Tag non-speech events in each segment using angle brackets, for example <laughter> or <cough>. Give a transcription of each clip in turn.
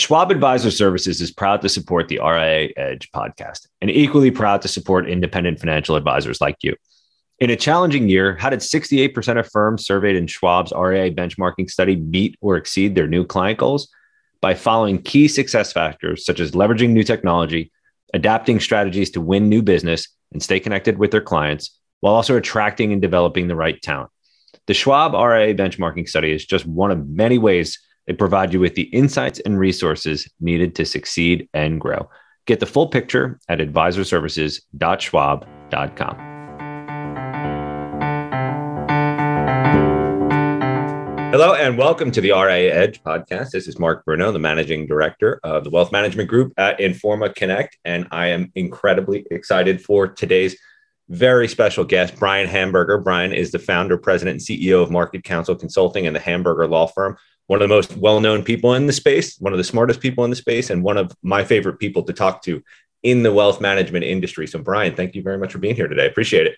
Schwab Advisor Services is proud to support the RIA Edge podcast and equally proud to support independent financial advisors like you. In a challenging year, how did 68% of firms surveyed in Schwab's RIA benchmarking study meet or exceed their new client goals? By following key success factors such as leveraging new technology, adapting strategies to win new business and stay connected with their clients, while also attracting and developing the right talent. The Schwab RIA benchmarking study is just one of many ways they provide you with the insights and resources needed to succeed and grow. Get the full picture at advisorservices.schwab.com. Hello and welcome to the RIA Edge podcast. This is Mark Bruno, the managing director of the wealth management group at Informa Connect. And I am incredibly excited for today's very special guest, Brian Hamburger. Brian is the founder, president, and CEO of Market Counsel Consulting and the Hamburger Law Firm, one of the most well-known people in the space, one of the smartest people in the space, and one of my favorite people to talk to in the wealth management industry. So, Brian, thank you very much for being here today. Appreciate it.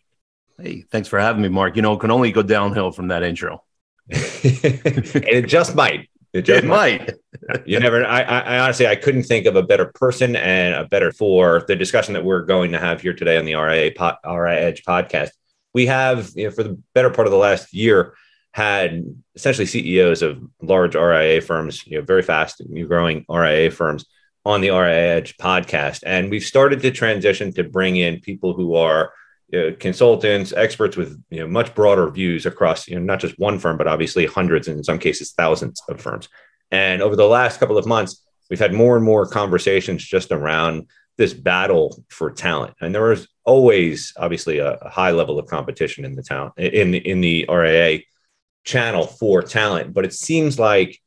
Hey, thanks for having me, Mark. You know, it can only go downhill from that intro. <laughs> And it just might. It just it might. might. you never. I, I, honestly, I couldn't think of a better person and a better for the discussion that we're going to have here today on the RIA RIA Edge podcast. We have, you know, for the better part of the last year, had essentially CEOs of large RIA firms, you know, very fast growing RIA firms on the RIA Edge podcast. And we've started to transition to bring in people who are you know, consultants, experts with you know much broader views across you know not just one firm, but obviously hundreds and in some cases thousands of firms. And over the last couple of months, we've had more and more conversations just around this battle for talent. And there was always obviously a, a high level of competition in the talent in in the RIA channel for talent, but it seems like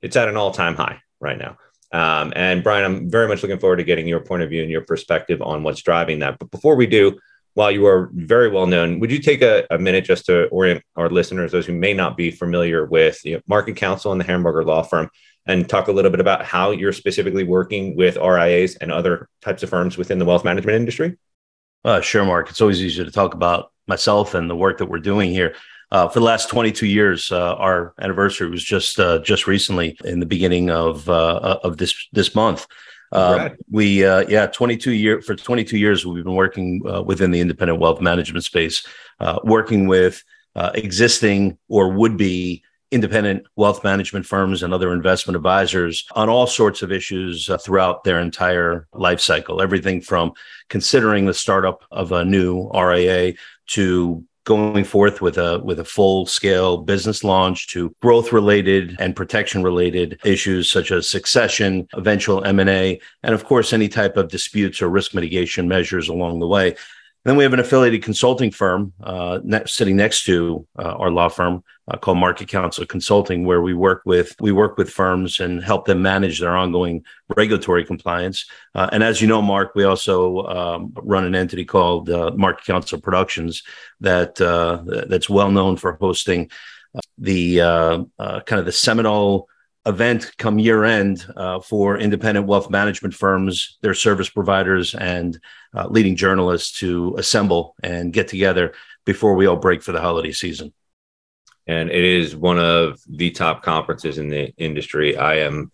it's at an all time high right now. Um, and Brian, I'm very much looking forward to getting your point of view and your perspective on what's driving that. But before we do, while you are very well known, would you take a, a minute just to orient our listeners, those who may not be familiar with you know, Market Counsel and the Hamburger Law Firm, and talk a little bit about how you're specifically working with RIAs and other types of firms within the wealth management industry? Uh, sure, Mark. It's always easier to talk about myself and the work that we're doing here. Uh, for the last 22 years, uh, our anniversary was just uh, just recently in the beginning of uh, of this this month. Uh, we yeah, 22 year for 22 years we've been working within the independent wealth management space, working with existing or would be independent wealth management firms and other investment advisors on all sorts of issues uh, throughout their entire life cycle. Everything from considering the startup of a new RIA to going forth with a with a full scale business launch to growth related and protection related issues such as succession eventual m&a and of course any type of disputes or risk mitigation measures along the way. Then we have an affiliated consulting firm uh, ne- sitting next to uh, our law firm uh, called Market Counsel Consulting, where we work with we work with firms and help them manage their ongoing regulatory compliance. Uh, and as you know, Mark, we also um, run an entity called uh, Market Counsel Productions that uh, that's well known for hosting the kind of the seminal event come year end uh, for independent wealth management firms, their service providers, and uh, leading journalists to assemble and get together before we all break for the holiday season. And it is one of the top conferences in the industry. I am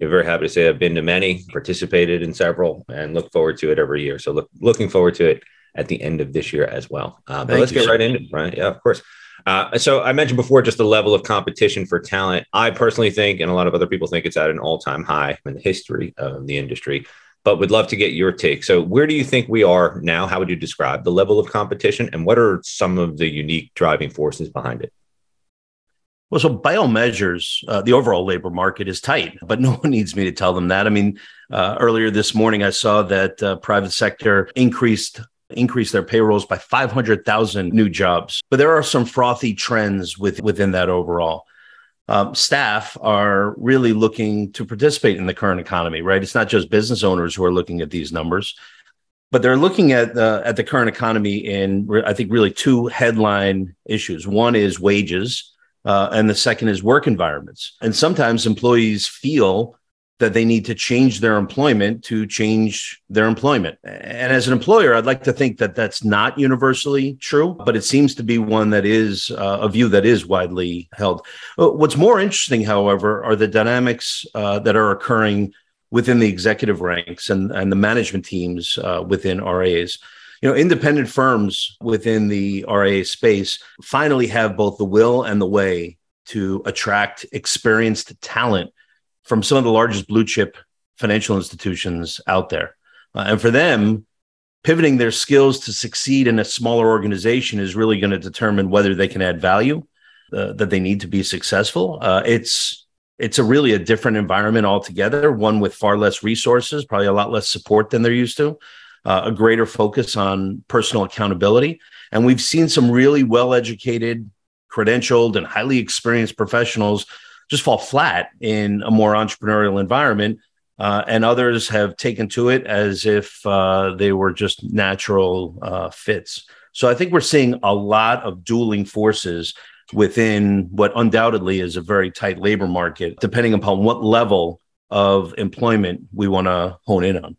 very happy to say I've been to many, participated in several, and look forward to it every year. So, look, looking forward to it at the end of this year as well. Uh, but let's get right into it, right? Yeah, of course. Uh, so I mentioned before just the level of competition for talent. I personally think, and a lot of other people think, it's at an all-time high in the history of the industry. But would love to get your take. So, where do you think we are now? How would you describe the level of competition, and what are some of the unique driving forces behind it? Well, so by all measures, uh, the overall labor market is tight, but <laughs> no one needs me to tell them that. I mean, uh, earlier this morning, I saw that uh, private sector increased increase their payrolls by 500,000 new jobs. But there are some frothy trends with, within that overall. Um, staff are really looking to participate in the current economy, right? It's not just business owners who are looking at these numbers, but they're looking at at the current economy in I think really two headline issues. One is wages, uh, and the second is work environments. And sometimes employees feel that they need to change their employment to change their employment. And as an employer, I'd like to think that that's not universally true, but it seems to be one that is uh, a view that is widely held. Uh, what's more interesting, however, are the dynamics uh, that are occurring within the executive ranks and, and the management teams uh, within RAs. You know, independent firms within the RA space finally have both the will and the way to attract experienced talent from some of the largest blue chip financial institutions out there. Uh, and for them, pivoting their skills to succeed in a smaller organization is really going to determine whether they can add value uh, that they need to be successful. Uh, it's it's a really a different environment altogether, one with far less resources, probably a lot less support than they're used to, uh, a greater focus on personal accountability. And we've seen some really well educated, credentialed, and highly experienced professionals just fall flat in a more entrepreneurial environment. Uh, and others have taken to it as if uh, they were just natural uh, fits. So I think we're seeing a lot of dueling forces within what undoubtedly is a very tight labor market, depending upon what level of employment we want to hone in on.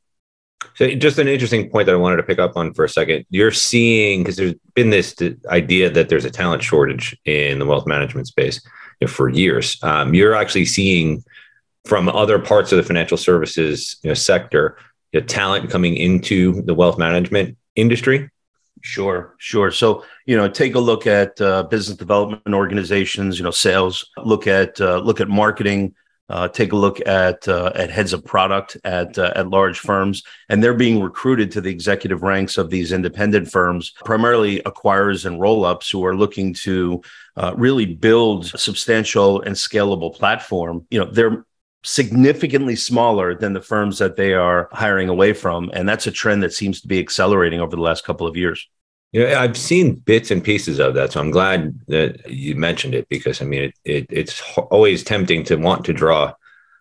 So, just an interesting point that I wanted to pick up on for a second. You're seeing because there's been this idea that there's a talent shortage in the wealth management space you know, for years. Um, you're actually seeing from other parts of the financial services you know, sector know, talent coming into the wealth management industry. Sure, sure. So you know, take a look at uh, business development organizations. You know, sales. Look at uh, look at marketing. Uh, take a look at uh, at heads of product at uh, at large firms, and they're being recruited to the executive ranks of these independent firms, primarily acquirers and roll-ups who are looking to uh, really build a substantial and scalable platform. You know, they're significantly smaller than the firms that they are hiring away from, and that's a trend that seems to be accelerating over the last couple of years. You know, I've seen bits and pieces of that, so I'm glad that you mentioned it because I mean, it, it it's always tempting to want to draw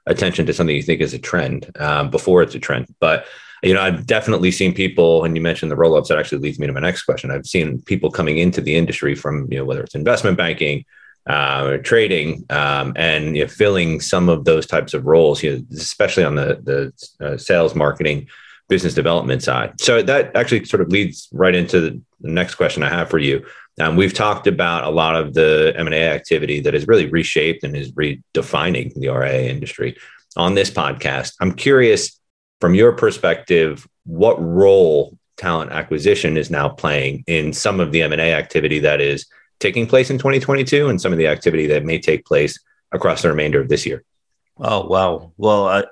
attention to something you think is a trend um, before it's a trend. But you know, I've definitely seen people, and you mentioned the roll-ups. That actually leads me to my next question. I've seen people coming into the industry from you know whether it's investment banking, uh, trading, um, and you know, filling some of those types of roles. You know, especially on the the uh, sales, marketing, business development side. So that actually sort of leads right into the next question I have for you. Um, we've talked about a lot of the M&A activity that has really reshaped and is redefining the RIA industry on this podcast. I'm curious from your perspective, what role talent acquisition is now playing in some of the M&A activity that is taking place in 2022 and some of the activity that may take place across the remainder of this year. Oh, wow. Well, I,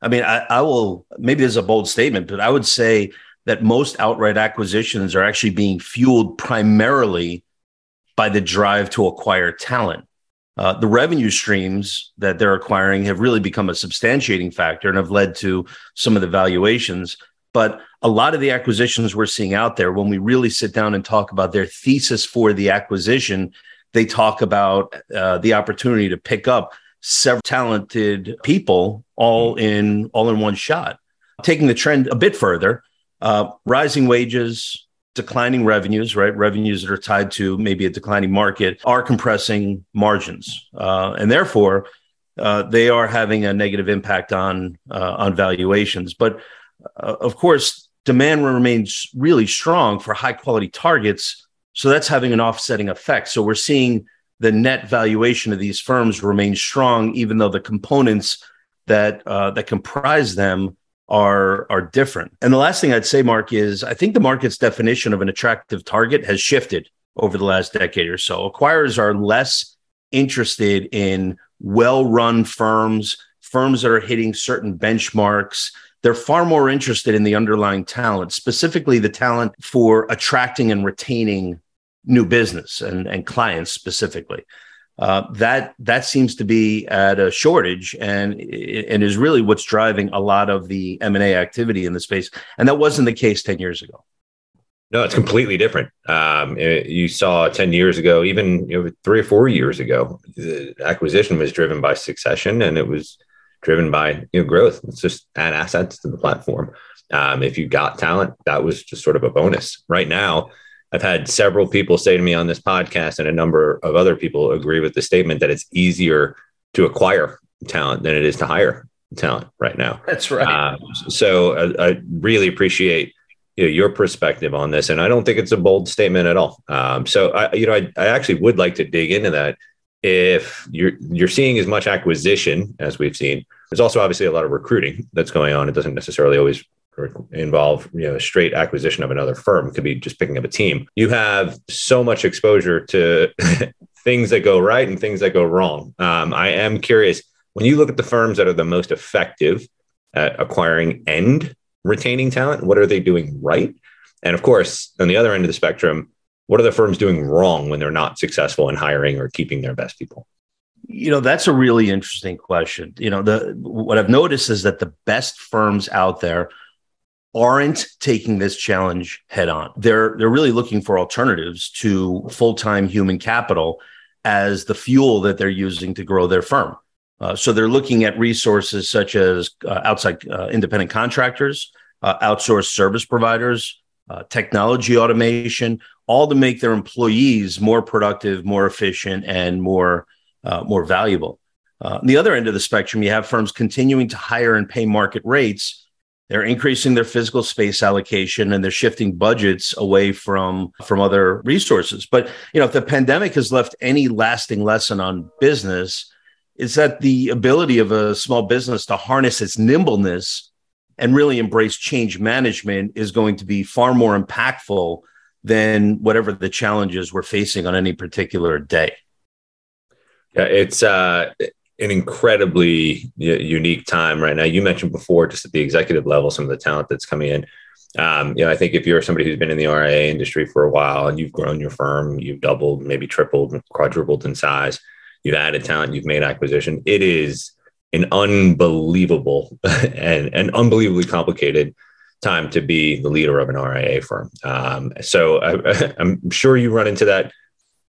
I mean, I, I will maybe this is a bold statement, but I would say that most outright acquisitions are actually being fueled primarily by the drive to acquire talent. Uh, the revenue streams that they're acquiring have really become a substantiating factor and have led to some of the valuations. But a lot of the acquisitions we're seeing out there, when we really sit down and talk about their thesis for the acquisition, they talk about uh, the opportunity to pick up several talented people all in all in one shot. Taking the trend a bit further, uh, rising wages, declining revenues, right? Revenues that are tied to maybe a declining market are compressing margins, uh, and therefore uh, they are having a negative impact on uh, on valuations. But uh, of course, demand remains really strong for high quality targets, so that's having an offsetting effect. So we're seeing the net valuation of these firms remains strong, even though the components that uh, that comprise them are are different. And the last thing I'd say, Mark, is I think the market's definition of an attractive target has shifted over the last decade or so. Acquirers are less interested in well-run firms, firms that are hitting certain benchmarks. They're far more interested in the underlying talent, specifically the talent for attracting and retaining new business and, and clients specifically. Uh, that that seems to be at a shortage and and is really what's driving a lot of the M&A activity in the space and that wasn't the case 10 years ago. No, it's completely different. Um, it, you saw 10 years ago, even you know, three or four years ago, the acquisition was driven by succession and it was driven by you know, growth. It's just add assets to the platform. Um, if you got talent, that was just sort of a bonus. Right now, I've had several people say to me on this podcast, and a number of other people agree with the statement that it's easier to acquire talent than it is to hire talent right now. That's right. Um, so I, uh, I, really appreciate you know, your perspective on this, and I don't think it's a bold statement at all. Um, so I, you know, I, I actually would like to dig into that. If you're you're seeing as much acquisition as we've seen, there's also obviously a lot of recruiting that's going on. It doesn't necessarily always involve you know straight acquisition of another firm. Could be just picking up a team. You have so much exposure to <laughs> things that go right and things that go wrong. Um, I am curious when you look at the firms that are the most effective at acquiring and retaining talent, what are they doing right? And of course, on the other end of the spectrum, what are the firms doing wrong when they're not successful in hiring or keeping their best people? You know, that's a really interesting question. You know, the what I've noticed is that the best firms out there aren't taking this challenge head on. They're they're really looking for alternatives to full-time human capital as the fuel that they're using to grow their firm. Uh, so they're looking at resources such as uh, outside uh, independent contractors, uh, outsourced service providers, uh, technology automation, all to make their employees more productive, more efficient, and more uh, more valuable. on the other end of the spectrum, you have firms continuing to hire and pay market rates. They're increasing their physical space allocation and they're shifting budgets away from from other resources. But you know, if the pandemic has left any lasting lesson on business, is that the ability of a small business to harness its nimbleness and really embrace change management is going to be far more impactful than whatever the challenges we're facing on any particular day. Yeah, it's uh, an incredibly unique time right now. You mentioned before, just at the executive level, some of the talent that's coming in. Um, you know, I think if you're somebody who's been in the RIA industry for a while and you've grown your firm, you've doubled, maybe tripled, quadrupled in size, you've added talent, you've made acquisition. It is an unbelievable <laughs> and an unbelievably complicated time to be the leader of an RIA firm. Um, so I, <laughs> am sure you run into that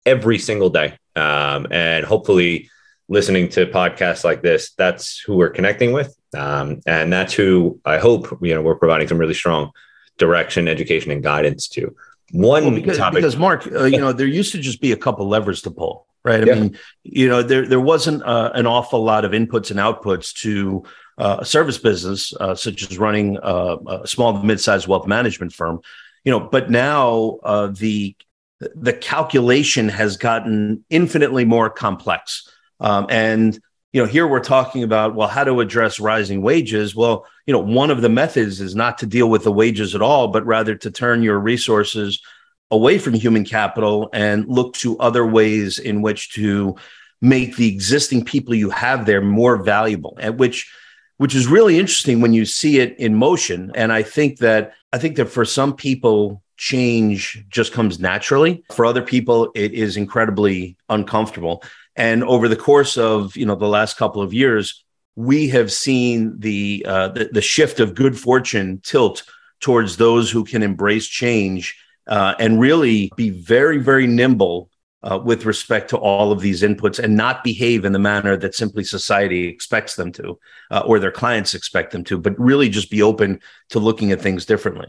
every single day. Um, and hopefully, listening to podcasts like this, that's who we're connecting with. Um, and that's who I hope, you know, we're providing some really strong direction, education, and guidance to. One well, because, topic, because Mark, uh, you know, there used to just be a couple levers to pull right? I yeah. mean, you know, there there wasn't uh, an awful lot of inputs and outputs to uh, a service business, uh, such as running uh, a small to mid-sized wealth management firm. You know, but now uh, the the calculation has gotten infinitely more complex, um, and you know, here we're talking about well, how to address rising wages. Well, you know, one of the methods is not to deal with the wages at all, but rather to turn your resources away from human capital and look to other ways in which to make the existing people you have there more valuable at which which is really interesting when you see it in motion. And i think that i think that for some people change just comes naturally. For other people it is incredibly uncomfortable and over the course of you know the last couple of years we have seen the uh, the, the shift of good fortune tilt towards those who can embrace change uh, and really be very, very nimble uh, with respect to all of these inputs and not behave in the manner that simply society expects them to uh, or their clients expect them to, but really just be open to looking at things differently.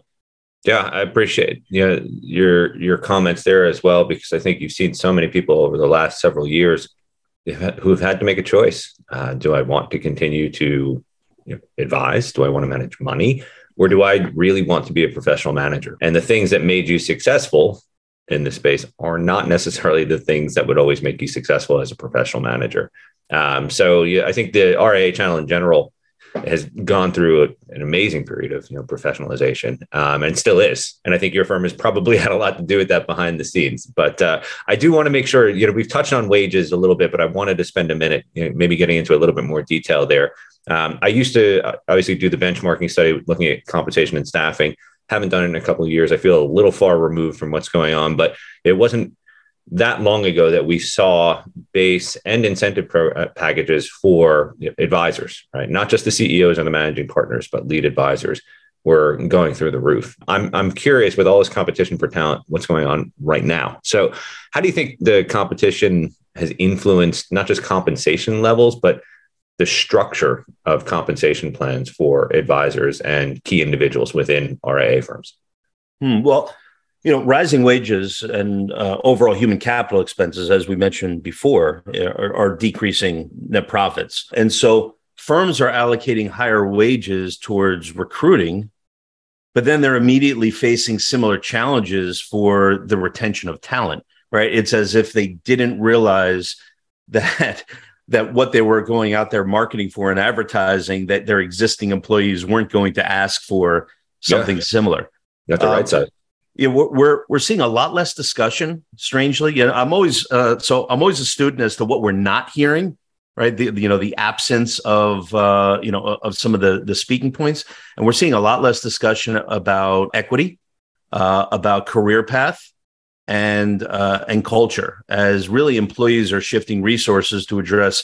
Yeah, I appreciate you know, your your comments there as well because I think you've seen so many people over the last several years who have had to make a choice. Uh, do I want to continue to you know, advise? Do I want to manage money? or do I really want to be a professional manager? And the things that made you successful in this space are not necessarily the things that would always make you successful as a professional manager. Um, so yeah, I think the RIA channel in general has gone through a, an amazing period of you know professionalization um, and still is and i think your firm has probably <laughs> had a lot to do with that behind the scenes but uh, i do want to make sure you know we've touched on wages a little bit but i wanted to spend a minute you know, maybe getting into a little bit more detail there um, I used to uh, obviously do the benchmarking study looking at compensation and staffing. Haven't done it in a couple of years. I feel a little far removed from what's going on, but it wasn't that long ago that we saw base and incentive pro- uh, packages for advisors, right? Not just the CEOs and the managing partners, but lead advisors were going through the roof. I'm I'm curious with all this competition for talent, what's going on right now. So, how do you think the competition has influenced not just compensation levels, but the structure of compensation plans for advisors and key individuals within RIA firms? Hmm, well, you know, rising wages and uh, overall human capital expenses, as we mentioned before, are, are decreasing net profits. And so firms are allocating higher wages towards recruiting, but then they're immediately facing similar challenges for the retention of talent, right? It's as if they didn't realize <laughs> that that what they were going out there marketing for and advertising that their existing employees weren't going to ask for something yeah. similar. Got the um, right side. Yeah, we're, we're we're seeing a lot less discussion. Strangely, you know, I'm always uh, so I'm always a student as to what we're not hearing right? The, you know, the absence of, uh, you know, of some of the, the speaking points. And we're seeing a lot less discussion about equity, uh, about career path and, uh, and culture as really employees are shifting resources to address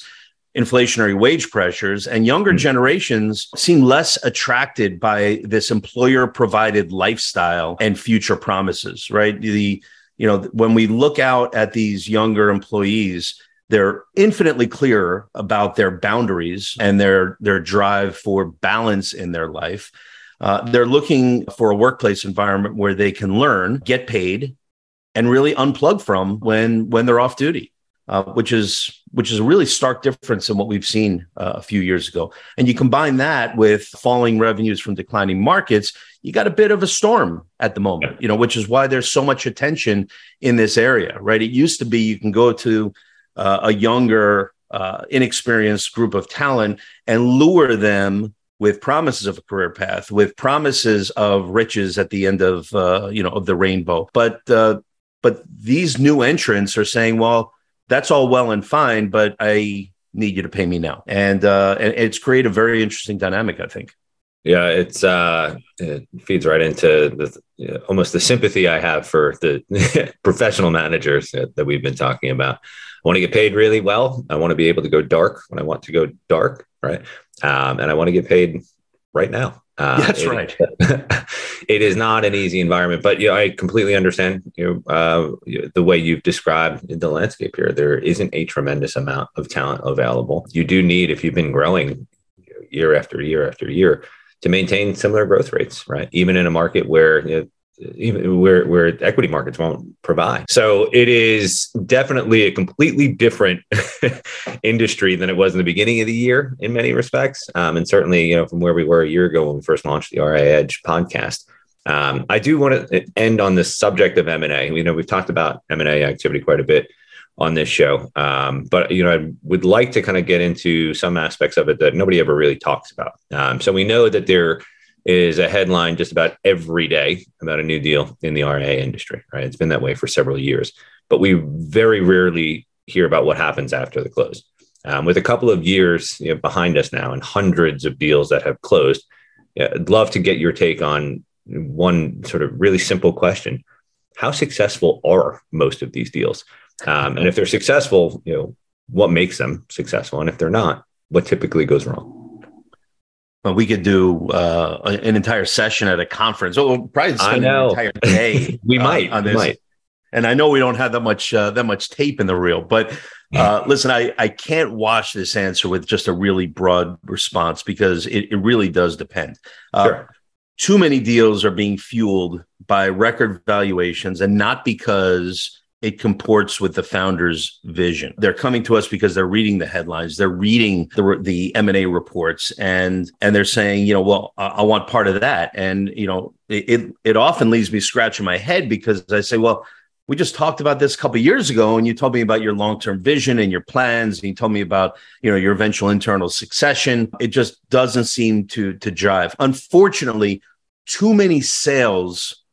inflationary wage pressures and younger mm-hmm. generations seem less attracted by this employer provided lifestyle and future promises, right? The, you know, when we look out at these younger employees, they're infinitely clearer about their boundaries and their their drive for balance in their life. Uh, they're looking for a workplace environment where they can learn, get paid, and really unplug from when when they're off duty, uh, which is which is a really stark difference in what we've seen uh, a few years ago. And you combine that with falling revenues from declining markets, you got a bit of a storm at the moment. You know, which is why there's so much attention in this area, right? It used to be you can go to uh, a younger, uh, inexperienced group of talent and lure them with promises of a career path, with promises of riches at the end of uh, you know of the rainbow. But uh, but these new entrants are saying, well, that's all well and fine, but I need you to pay me now, and uh, and it's created a very interesting dynamic, I think. Yeah, it's uh, it feeds right into the you know, almost the sympathy I have for the <laughs> professional managers that, that we've been talking about. I want to get paid really well. I want to be able to go dark when I want to go dark, right? Um, and I want to get paid right now. Uh, That's it, right. <laughs> it is not an easy environment, but you know, I completely understand you know, uh, the way you've described the landscape here. There isn't a tremendous amount of talent available. You do need, if you've been growing year after year after year, to maintain similar growth rates, right? Even in a market where you know, even where where equity markets won't provide. So it is definitely a completely different <laughs> industry than it was in the beginning of the year in many respects, um, and certainly you know from where we were a year ago when we first launched the RIA Edge podcast. Um, I do want to end on the subject of M and A. You know, we've talked about M and A activity quite a bit on this show, um, but you know, I would like to kind of get into some aspects of it that nobody ever really talks about. Um, so we know that there is a headline just about every day about a new deal in the RIA industry, right? It's been that way for several years, but we very rarely hear about what happens after the close. Um, with a couple of years you know, behind us now and hundreds of deals that have closed, yeah, I'd love to get your take on one sort of really simple question: How successful are most of these deals? Um, and if they're successful, you know, what makes them successful? And if they're not, what typically goes wrong? Well, we could do uh, an entire session at a conference. Oh, we'll probably spend an entire day. <laughs> we uh, might on this. Might. And I know we don't have that much uh, that much tape in the reel, but uh, listen, I, I can't wash this answer with just a really broad response because it, it really does depend. Uh, sure. Too many deals are being fueled by record valuations, and not because it comports with the founder's vision. They're coming to us because they're reading the headlines, they're reading the the M and A reports, and and they're saying, you know, well, I, I want part of that, and you know, it it often leaves me scratching my head because I say, well. We just talked about this a couple years ago, and you told me about your long-term vision and your plans, and you told me about you know your eventual internal succession. It just doesn't seem to to jive. Unfortunately, too many sales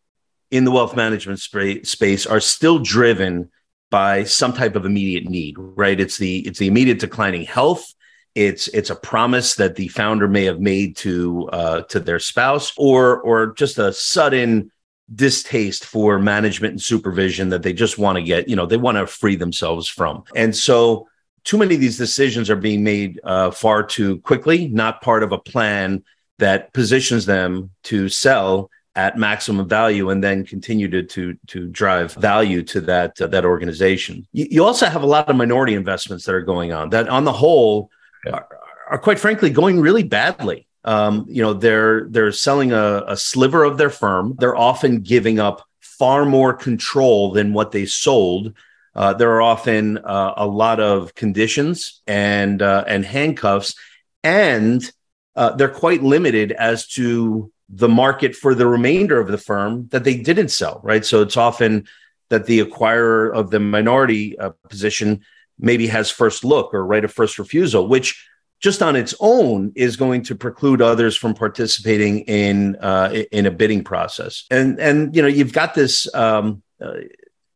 in the wealth management sp- space are still driven by some type of immediate need, right? It's the it's the immediate declining health. It's it's a promise that the founder may have made to uh, to their spouse, or or just a sudden distaste for management and supervision that they just want to get, you know, they want to free themselves from. And so, too many of these decisions are being made uh, far too quickly, not part of a plan that positions them to sell at maximum value and then continue to to to drive value to that uh, that organization. You, you, also have a lot of minority investments that are going on that on the whole yeah. are, are, quite frankly going really badly. Um, you know, they're they're selling a, a sliver of their firm. They're often giving up far more control than what they sold. Uh, there are often uh, a lot of conditions and uh, and handcuffs and uh, they're quite limited as to the market for the remainder of the firm that they didn't sell, right? So it's often that the acquirer of the minority uh, position maybe has first look or right of first refusal, which just on its own is going to preclude others from participating in uh, in a bidding process. And and you know you've got this. Um, uh,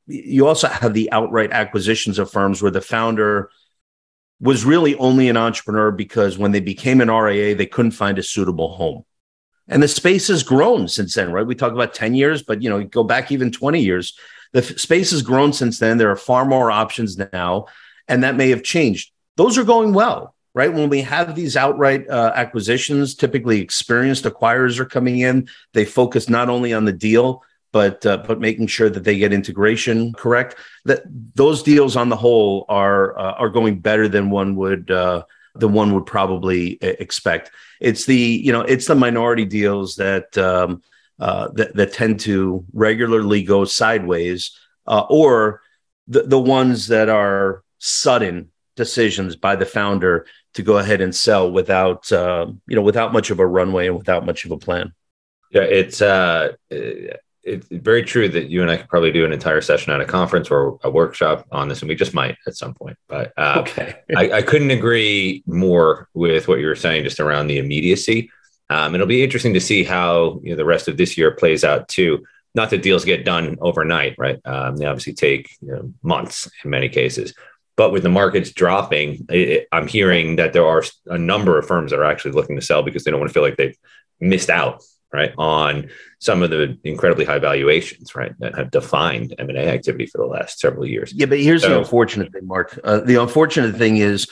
you also have the outright acquisitions of firms where the founder was really only an entrepreneur because when they became an RIA, they couldn't find a suitable home. And the space has grown since then, right? We talk about 10 years, but you know, go back even 20 years. The f- space has grown since then. There are far more options now, and that may have changed. Those are going well, right? When we have these outright uh, acquisitions, typically experienced acquirers are coming in. They focus not only on the deal, but uh, but making sure that they get integration correct. That those deals on the whole are uh, are going better than one would uh, than one would probably uh, expect. It's the you know it's the minority deals that um, uh, that, that tend to regularly go sideways, uh, or the the ones that are sudden decisions by the founder to go ahead and sell without you know without much of a runway and without much of a plan. Yeah, it's uh, it's very true that you and I could probably do an entire session at a conference or a workshop on this, and we just might at some point. But uh, okay, I, I, couldn't agree more with what you were saying just around the immediacy. Um, it'll be interesting to see how you know, the rest of this year plays out too. Not that deals get done overnight, right? Um, they obviously take you know, months in many cases. But with the markets dropping, it, I'm hearing that there are a number of firms that are actually looking to sell because they don't want to feel like they've missed out right on some of the incredibly high valuations right that have defined m&a activity for the last several years. Yeah but here's so, the unfortunate thing mark. Uh, the unfortunate thing is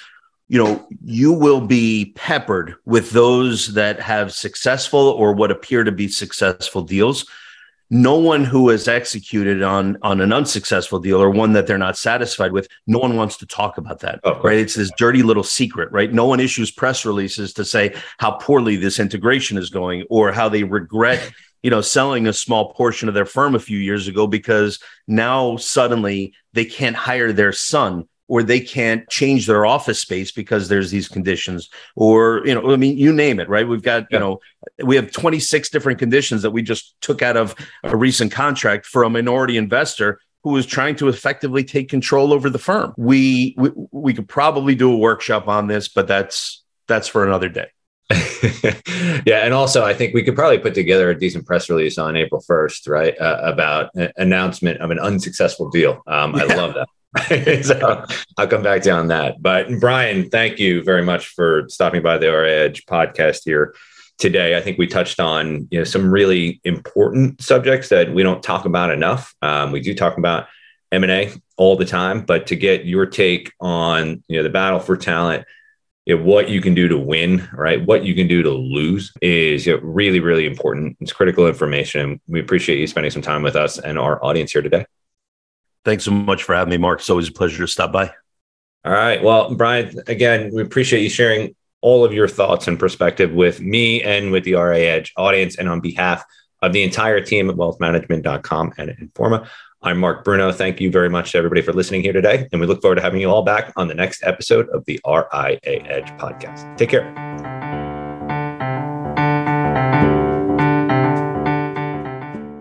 you know you will be peppered with those that have successful or what appear to be successful deals no one who has executed on on an unsuccessful deal or one that they're not satisfied with no one wants to talk about that oh, right? It's this dirty little secret right? No one issues press releases to say how poorly this integration is going or how they regret you know selling a small portion of their firm a few years ago because now suddenly they can't hire their son or they can't change their office space because there's these conditions or you know i mean you name it right we've got yeah. you know we have 26 different conditions that we just took out of a recent contract for a minority investor who was trying to effectively take control over the firm we we, we could probably do a workshop on this but that's that's for another day <laughs> yeah, and also I think we could probably put together a decent press release on April first, right, uh, about an announcement of an unsuccessful deal. Um, yeah. I love that. <laughs> so I'll come back to you on that. But Brian, thank you very much for stopping by the RIA Edge podcast here today. I think we touched on you know some really important subjects that we don't talk about enough. Um, we do talk about M and A all the time, but to get your take on you know the battle for talent, you know, what you can do to win, right? What you can do to lose is you know, really, really important. It's critical information. We appreciate you spending some time with us and our audience here today. Thanks so much for having me, Mark. It's always a pleasure to stop by. All right. Well, Brian, again, we appreciate you sharing all of your thoughts and perspective with me and with the RIA Edge audience and on behalf of the entire team at wealthmanagement.com and Informa. I'm Mark Bruno. Thank you very much to everybody for listening here today. And we look forward to having you all back on the next episode of the RIA Edge podcast. Take care.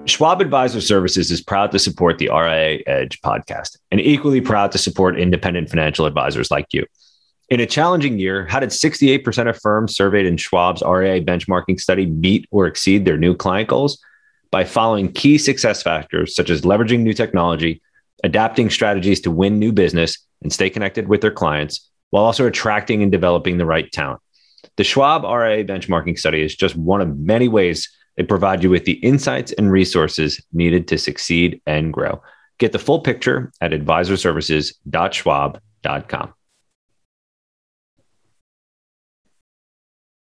Schwab Advisor Services is proud to support the RIA Edge podcast and equally proud to support independent financial advisors like you. In a challenging year, how did 68% of firms surveyed in Schwab's RIA benchmarking study meet or exceed their new client goals? By following key success factors such as leveraging new technology, adapting strategies to win new business and stay connected with their clients, while also attracting and developing the right talent. The Schwab RIA benchmarking study is just one of many ways they provide you with the insights and resources needed to succeed and grow. Get the full picture at advisorservices.schwab.com.